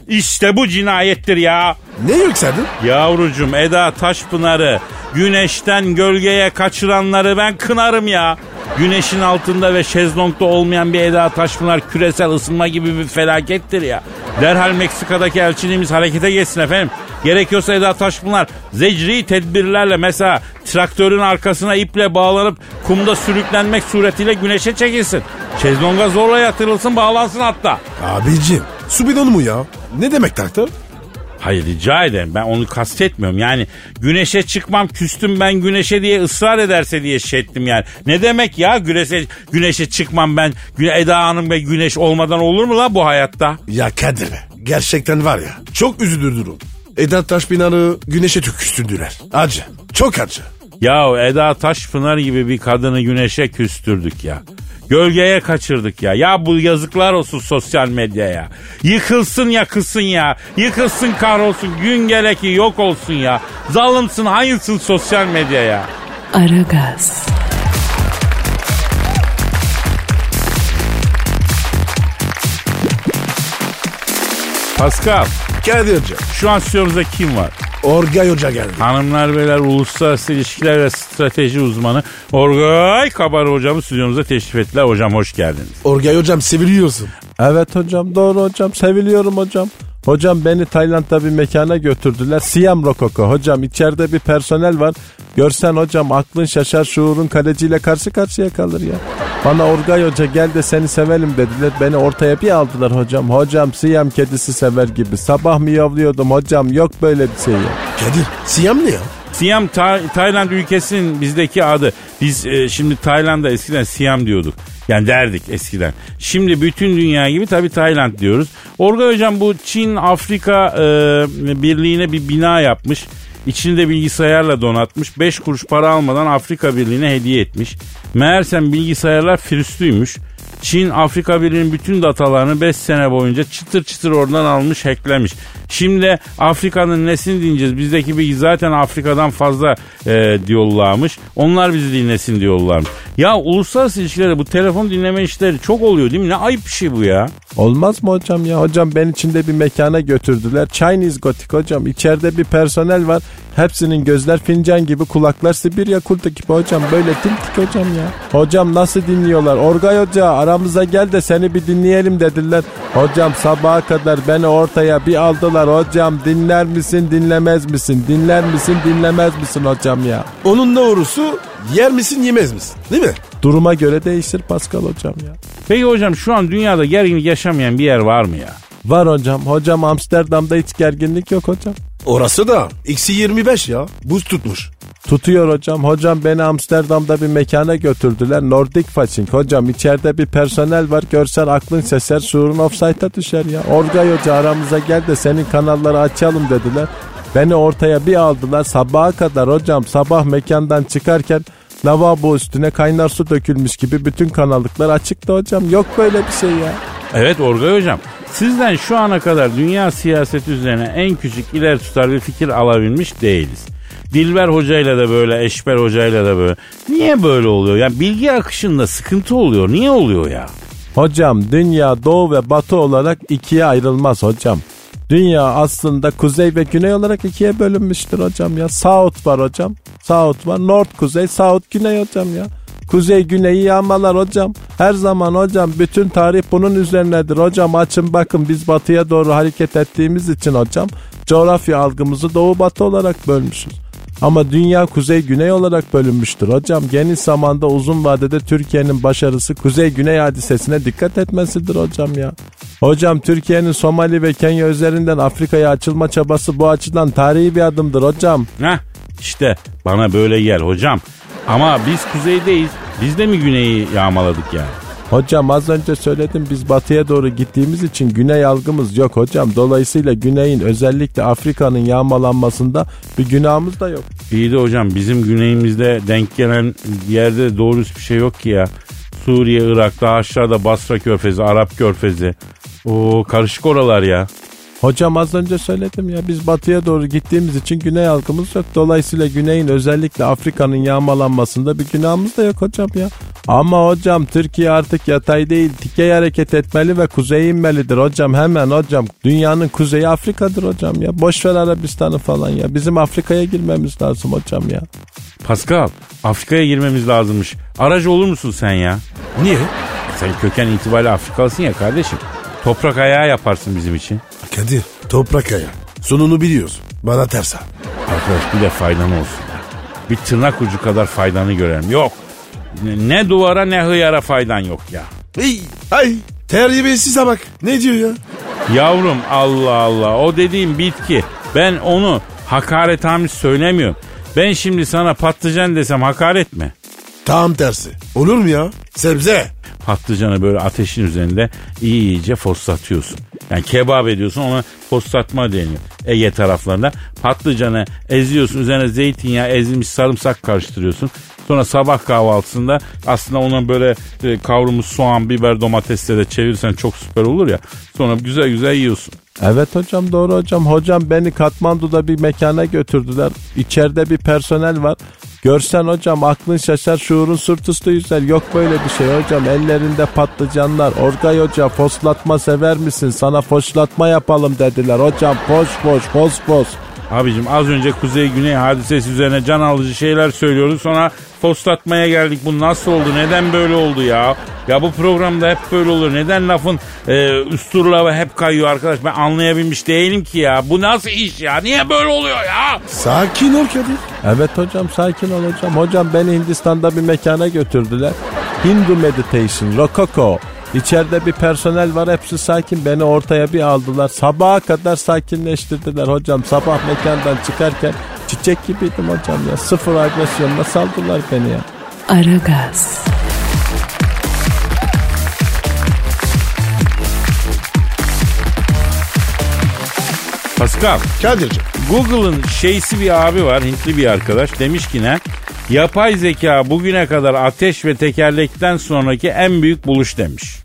Speaker 2: İşte bu cinayettir ya.
Speaker 3: Ne yükseldin?
Speaker 2: Yavrucum Eda Taşpınar'ı güneşten gölgeye kaçıranları ben kınarım ya. Güneşin altında ve şezlongda olmayan bir Eda Taşpınar küresel ısınma gibi bir felakettir ya. Derhal Meksika'daki elçiliğimiz harekete geçsin efendim. Gerekiyorsa Eda Taşpınar zecri tedbirlerle mesela traktörün arkasına iple bağlanıp kumda sürüklenmek suretiyle güneşe çekilsin. Şezlonga zorla yatırılsın bağlansın hatta.
Speaker 3: Abicim su bidonu mu ya? Ne demek traktör?
Speaker 2: Hayır rica ederim ben onu kastetmiyorum. Yani güneşe çıkmam küstüm ben güneşe diye ısrar ederse diye şey ettim yani. Ne demek ya güneşe, güneşe çıkmam ben Eda Hanım ve güneş olmadan olur mu la bu hayatta?
Speaker 3: Ya Kadir be gerçekten var ya çok üzülür durum. Eda Taşpınar'ı güneşe tüküstürdüler. Acı çok acı.
Speaker 2: Ya Eda Taşpınar gibi bir kadını güneşe küstürdük ya. Gölgeye kaçırdık ya. Ya bu yazıklar olsun sosyal medyaya. Yıkılsın yakılsın ya. Yıkılsın kahrolsun. Gün gele ki yok olsun ya. Zalimsin hayırsın sosyal medyaya.
Speaker 1: Aragaz,
Speaker 2: Pascal
Speaker 3: Kadir'cim
Speaker 2: şu an stüdyomuzda kim var?
Speaker 3: Orgay Hoca geldi.
Speaker 2: Hanımlar beyler uluslararası ilişkiler ve strateji uzmanı Orgay Kabar hocamı stüdyomuza teşrif ettiler. Hocam hoş geldiniz.
Speaker 3: Orgay Hocam seviliyorsun.
Speaker 4: Evet hocam doğru hocam seviliyorum hocam. Hocam beni Tayland'da bir mekana götürdüler. Siam Rokoko. Hocam içeride bir personel var. Görsen hocam aklın şaşar şuurun kaleciyle karşı karşıya kalır ya. Bana Orgay Hoca gel de seni sevelim dediler. Beni ortaya bir aldılar hocam. Hocam Siam kedisi sever gibi. Sabah miyavlıyordum hocam yok böyle bir şey ya.
Speaker 3: Kadir Siyam ne ya?
Speaker 2: Siam Ta- Tayland ülkesinin bizdeki adı. Biz e, şimdi Tayland'a eskiden Siam diyorduk. Yani derdik eskiden. Şimdi bütün dünya gibi tabii Tayland diyoruz. Orga hocam bu Çin Afrika e, Birliği'ne bir bina yapmış. İçini de bilgisayarla donatmış. 5 kuruş para almadan Afrika Birliği'ne hediye etmiş. Meğersem bilgisayarlar firüstüymüş. Çin Afrika Birliği'nin bütün datalarını 5 sene boyunca çıtır çıtır oradan almış hacklemiş. Şimdi Afrika'nın nesini dinleyeceğiz? Bizdeki bilgi zaten Afrika'dan fazla e, diyorlarmış. Onlar bizi dinlesin diyorlarmış. Ya uluslararası ilişkilerde bu telefon dinleme işleri çok oluyor değil mi? Ne ayıp bir şey bu ya.
Speaker 4: Olmaz mı hocam ya? Hocam ben içinde bir mekana götürdüler. Chinese Gothic hocam. İçeride bir personel var. Hepsinin gözler fincan gibi kulaklar Sibirya kurdu gibi hocam. Böyle tiltik hocam ya. Hocam nasıl dinliyorlar? Orgay Hoca aramıza gel de seni bir dinleyelim dediler. Hocam sabaha kadar beni ortaya bir aldılar. Hocam dinler misin dinlemez misin? Dinler misin dinlemez misin hocam ya?
Speaker 3: Onun doğrusu yer misin yemez misin? Değil mi?
Speaker 4: Duruma göre değişir Pascal hocam ya.
Speaker 2: Peki hocam şu an dünyada gerginlik yaşamayan bir yer var mı ya?
Speaker 4: Var hocam. Hocam Amsterdam'da hiç gerginlik yok hocam.
Speaker 3: Orası da eksi 25 ya. Buz tutmuş.
Speaker 4: Tutuyor hocam. Hocam beni Amsterdam'da bir mekana götürdüler. Nordic Fashion. Hocam içeride bir personel var. Görsen aklın seser. Şuurun offside'a düşer ya. Orgay Hoca aramıza gel de senin kanalları açalım dediler. Beni ortaya bir aldılar. Sabaha kadar hocam sabah mekandan çıkarken lavabo üstüne kaynar su dökülmüş gibi bütün kanallıklar açıktı hocam. Yok böyle bir şey ya.
Speaker 2: Evet Orgay Hocam. Sizden şu ana kadar dünya siyaseti üzerine en küçük ileri tutar bir fikir alabilmiş değiliz. Dilber Hoca'yla da böyle, Eşber Hoca'yla da böyle. Niye böyle oluyor? Yani bilgi akışında sıkıntı oluyor. Niye oluyor ya?
Speaker 4: Hocam dünya doğu ve batı olarak ikiye ayrılmaz hocam. Dünya aslında kuzey ve güney olarak ikiye bölünmüştür hocam ya. South var hocam. South var. North kuzey, South güney hocam ya. Kuzey güneyi yağmalar hocam. Her zaman hocam bütün tarih bunun üzerinedir. Hocam açın bakın biz batıya doğru hareket ettiğimiz için hocam coğrafya algımızı doğu batı olarak bölmüşüz. Ama dünya kuzey güney olarak bölünmüştür hocam. Geniş zamanda uzun vadede Türkiye'nin başarısı kuzey güney hadisesine dikkat etmesidir hocam ya. Hocam Türkiye'nin Somali ve Kenya üzerinden Afrika'ya açılma çabası bu açıdan tarihi bir adımdır hocam.
Speaker 2: Heh işte bana böyle gel hocam. Ama biz kuzeydeyiz. Biz de mi güneyi yağmaladık yani?
Speaker 4: Hocam az önce söyledim biz batıya doğru gittiğimiz için güney algımız yok hocam. Dolayısıyla güneyin özellikle Afrika'nın yağmalanmasında bir günahımız da yok.
Speaker 2: İyi de hocam bizim güneyimizde denk gelen yerde doğru bir şey yok ki ya. Suriye, Irak'ta aşağıda Basra Körfezi, Arap Körfezi. O karışık oralar ya.
Speaker 4: Hocam az önce söyledim ya biz batıya doğru gittiğimiz için güney halkımız yok. Dolayısıyla güneyin özellikle Afrika'nın yağmalanmasında bir günahımız da yok hocam ya. Ama hocam Türkiye artık yatay değil dikey hareket etmeli ve kuzeye inmelidir hocam hemen hocam. Dünyanın kuzeyi Afrika'dır hocam ya. Boş ver Arabistan'ı falan ya. Bizim Afrika'ya girmemiz lazım hocam ya.
Speaker 2: Pascal, Afrika'ya girmemiz lazımmış. Aracı olur musun sen ya?
Speaker 3: Niye?
Speaker 2: Sen köken itibariyle Afrikalısın ya kardeşim. Toprak ayağı yaparsın bizim için.
Speaker 3: Kadir toprak aya. Sonunu biliyoruz. Bana tersa.
Speaker 2: Arkadaş bir de faydan olsun. Bir tırnak ucu kadar faydanı görelim. Yok. Ne, duvara ne hıyara faydan yok ya.
Speaker 3: Ey, ay terbiyesize bak. Ne diyor ya?
Speaker 2: Yavrum Allah Allah o dediğim bitki. Ben onu hakaret amis söylemiyorum. Ben şimdi sana patlıcan desem hakaret mi?
Speaker 3: Tam tersi. Olur mu ya? Sebze.
Speaker 2: Patlıcanı böyle ateşin üzerinde iyi iyice foslatıyorsun. Yani kebap ediyorsun ona foslatma deniyor. Ege taraflarında patlıcanı eziyorsun üzerine zeytinyağı ezilmiş sarımsak karıştırıyorsun. Sonra sabah kahvaltısında aslında ona böyle e, kavrulmuş soğan, biber, domatesle de çevirirsen çok süper olur ya. Sonra güzel güzel yiyorsun.
Speaker 4: Evet hocam doğru hocam. Hocam beni Katmandu'da bir mekana götürdüler. İçeride bir personel var. Görsen hocam aklın şaşar şuurun sırt üstü yüzer. Yok böyle bir şey hocam. Ellerinde patlıcanlar. Orgay hoca foslatma sever misin? Sana foşlatma yapalım dediler. Hocam foş foş fos fos.
Speaker 2: Abicim az önce Kuzey Güney hadisesi üzerine can alıcı şeyler söylüyorduk. Sonra foslatmaya geldik. Bu nasıl oldu? Neden böyle oldu ya? Ya bu programda hep böyle olur. Neden lafın e, üsturlava hep kayıyor arkadaş? Ben anlayabilmiş değilim ki ya. Bu nasıl iş ya? Niye böyle oluyor ya?
Speaker 3: Sakin ol Kadir.
Speaker 4: Evet hocam sakin ol hocam. Hocam beni Hindistan'da bir mekana götürdüler. Hindu Meditation, Rococo. İçeride bir personel var hepsi sakin beni ortaya bir aldılar. Sabaha kadar sakinleştirdiler hocam. Sabah mekandan çıkarken çiçek gibiydim hocam ya. Sıfır agresyonla saldılar beni ya.
Speaker 1: Aragaz,
Speaker 2: Pascal,
Speaker 3: Kadir'cim.
Speaker 2: Google'ın şeysi bir abi var, Hintli bir arkadaş. Demiş ki ne? Yapay zeka bugüne kadar ateş ve tekerlekten sonraki en büyük buluş demiş.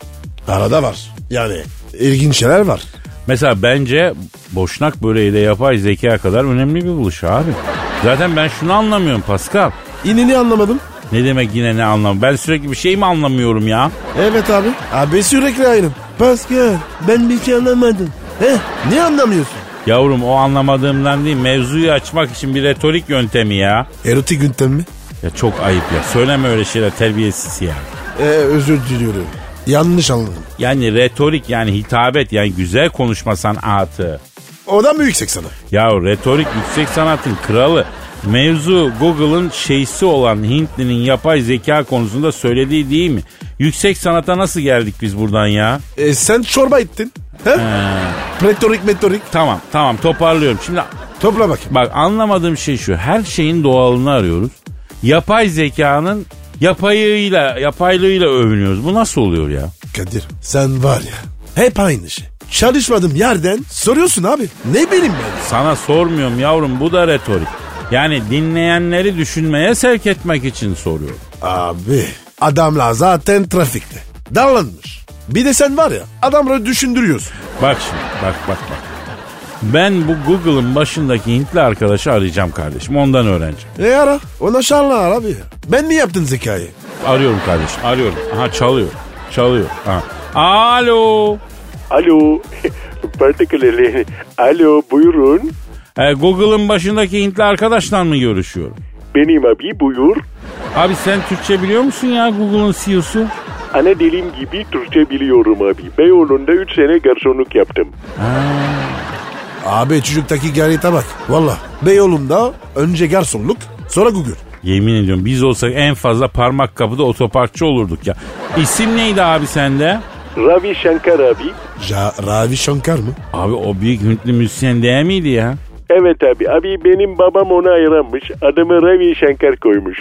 Speaker 3: Arada var. Yani ilginç şeyler var.
Speaker 2: Mesela bence boşnak böreği de yapay zeka kadar önemli bir buluş abi. Zaten ben şunu anlamıyorum Pascal.
Speaker 3: İnini anlamadım.
Speaker 2: Ne demek yine ne anlam? Ben sürekli bir şey mi anlamıyorum ya?
Speaker 3: Evet abi. Abi sürekli aynı. Pascal ben bir şey anlamadım. He? Ne anlamıyorsun?
Speaker 2: Yavrum o anlamadığımdan değil mevzuyu açmak için bir retorik yöntemi ya.
Speaker 3: Erotik güntem mi?
Speaker 2: Ya çok ayıp ya. Söyleme öyle şeyler terbiyesiz ya.
Speaker 3: Ee, özür diliyorum. Yanlış anladım.
Speaker 2: Yani retorik yani hitabet yani güzel konuşma sanatı.
Speaker 3: O da mı yüksek sana?
Speaker 2: Ya retorik yüksek sanatın kralı. Mevzu Google'ın şeysi olan Hintli'nin yapay zeka konusunda söylediği değil mi? Yüksek sanata nasıl geldik biz buradan ya?
Speaker 3: E, sen çorba ettin. He? Retorik metorik.
Speaker 2: Tamam tamam toparlıyorum. Şimdi
Speaker 3: Topla bakayım.
Speaker 2: bak anlamadığım şey şu. Her şeyin doğalını arıyoruz. Yapay zekanın yapayıyla, yapaylığıyla övünüyoruz. Bu nasıl oluyor ya?
Speaker 3: Kadir sen var ya hep aynı şey. Çalışmadım yerden soruyorsun abi. Ne bileyim ben.
Speaker 2: Sana sormuyorum yavrum bu da retorik. Yani dinleyenleri düşünmeye sevk etmek için soruyorum.
Speaker 3: Abi adamlar zaten trafikte. Darlanmış. Bir de sen var ya adamları düşündürüyorsun.
Speaker 2: Bak şimdi bak bak bak. Ben bu Google'ın başındaki Hintli arkadaşı arayacağım kardeşim. Ondan öğreneceğim.
Speaker 3: E ara ona şarlar abi. Ben mi yaptın zekayı?
Speaker 2: Arıyorum kardeşim arıyorum. Aha çalıyor. Çalıyor. Aha. Alo.
Speaker 5: Alo. Particularly. Alo buyurun.
Speaker 2: E, Google'ın başındaki Hintli arkadaşla mı görüşüyorum?
Speaker 5: Benim abi buyur.
Speaker 2: Abi sen Türkçe biliyor musun ya Google'ın CEO'su?
Speaker 5: Ana dilim gibi Türkçe biliyorum abi. Beyoğlu'nda 3 sene garsonluk yaptım.
Speaker 3: Abi çocuktaki gayrete bak. Valla Beyoğlu'nda önce garsonluk sonra Google.
Speaker 2: Yemin ediyorum biz olsak en fazla parmak kapıda otoparkçı olurduk ya. İsim neydi abi sende?
Speaker 5: Ravi Shankar abi.
Speaker 3: Ja, Ravi Shankar mı?
Speaker 2: Abi o büyük Hintli müzisyen değil miydi ya?
Speaker 5: Evet abi. Abi benim babam ona ayıranmış. Adımı Ravi Shankar koymuş.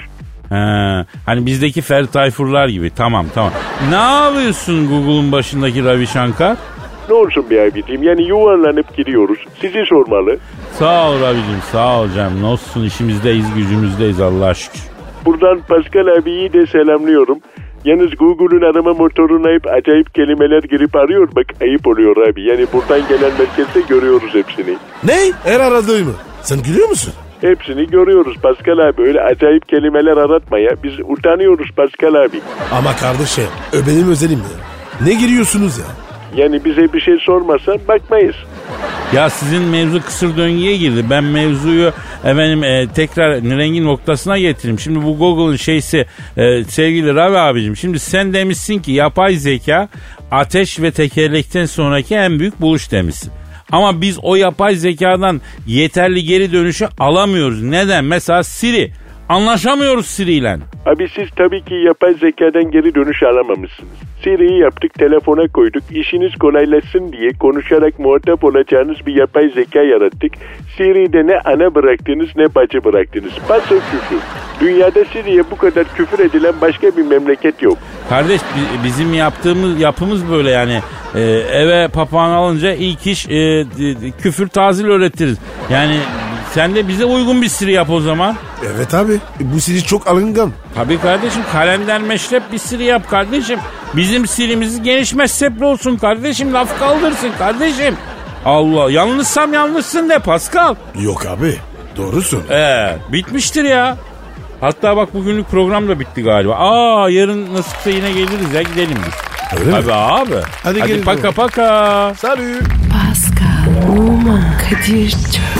Speaker 2: Ha, hani bizdeki Ferdi Tayfurlar gibi. Tamam tamam. Ne yapıyorsun Google'un başındaki Ravi Shankar?
Speaker 5: Ne olsun be abicim yani yuvarlanıp gidiyoruz. Sizi sormalı.
Speaker 2: Sağ ol Ravi'cim sağ ol canım. Nasılsın işimizdeyiz gücümüzdeyiz Allah'a şükür.
Speaker 5: Buradan Pascal abiyi de selamlıyorum. Yalnız Google'un arama motoruna hep acayip kelimeler girip arıyor. Bak ayıp oluyor abi. Yani buradan gelen merkezde görüyoruz hepsini.
Speaker 3: Ne? Her aradığımı. Sen gülüyor musun?
Speaker 5: Hepsini görüyoruz Pascal abi. Öyle acayip kelimeler aratma ya. Biz utanıyoruz Pascal abi.
Speaker 3: Ama kardeşim ö benim özelim ya. Ne giriyorsunuz ya?
Speaker 5: Yani bize bir şey sormasan bakmayız.
Speaker 2: Ya sizin mevzu kısır döngüye girdi. Ben mevzuyu efendim e, tekrar rengin noktasına getireyim. Şimdi bu Google'ın şeysi e, sevgili Ravi abicim. Şimdi sen demişsin ki yapay zeka ateş ve tekerlekten sonraki en büyük buluş demişsin. Ama biz o yapay zekadan yeterli geri dönüşü alamıyoruz. Neden? Mesela Siri. Anlaşamıyoruz Siri ile.
Speaker 5: Abi siz tabii ki yapay zekadan geri dönüş alamamışsınız. Siri'yi yaptık, telefona koyduk. İşiniz kolaylaşsın diye konuşarak muhatap olacağınız bir yapay zeka yarattık. Siri'de ne ana bıraktınız ne bacı bıraktınız. Paso küfür. Dünyada Siri'ye bu kadar küfür edilen başka bir memleket yok.
Speaker 2: Kardeş bi- bizim yaptığımız yapımız böyle yani e, eve papağan alınca ilk iş e, küfür tazil öğretiriz. Yani sen de bize uygun bir siri yap o zaman.
Speaker 3: Evet abi. Bu sizi çok alıngan.
Speaker 2: Tabii kardeşim kalender meşrep bir siri yap kardeşim. Bizim sirimiz geniş mezhepli olsun kardeşim laf kaldırsın kardeşim. Allah yanlışsam yanlışsın de Pascal.
Speaker 3: Yok abi. Doğrusun.
Speaker 2: Ee, bitmiştir ya. Hatta bak bugünlük program da bitti galiba. Aa yarın nasipse yine geliriz ya gidelim biz.
Speaker 3: Öyle mi?
Speaker 2: Tabii abi.
Speaker 3: Hadi gelin
Speaker 2: paka paka.
Speaker 3: Salut.
Speaker 1: Pascal, Oman, Kadir çok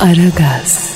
Speaker 1: Aragaz.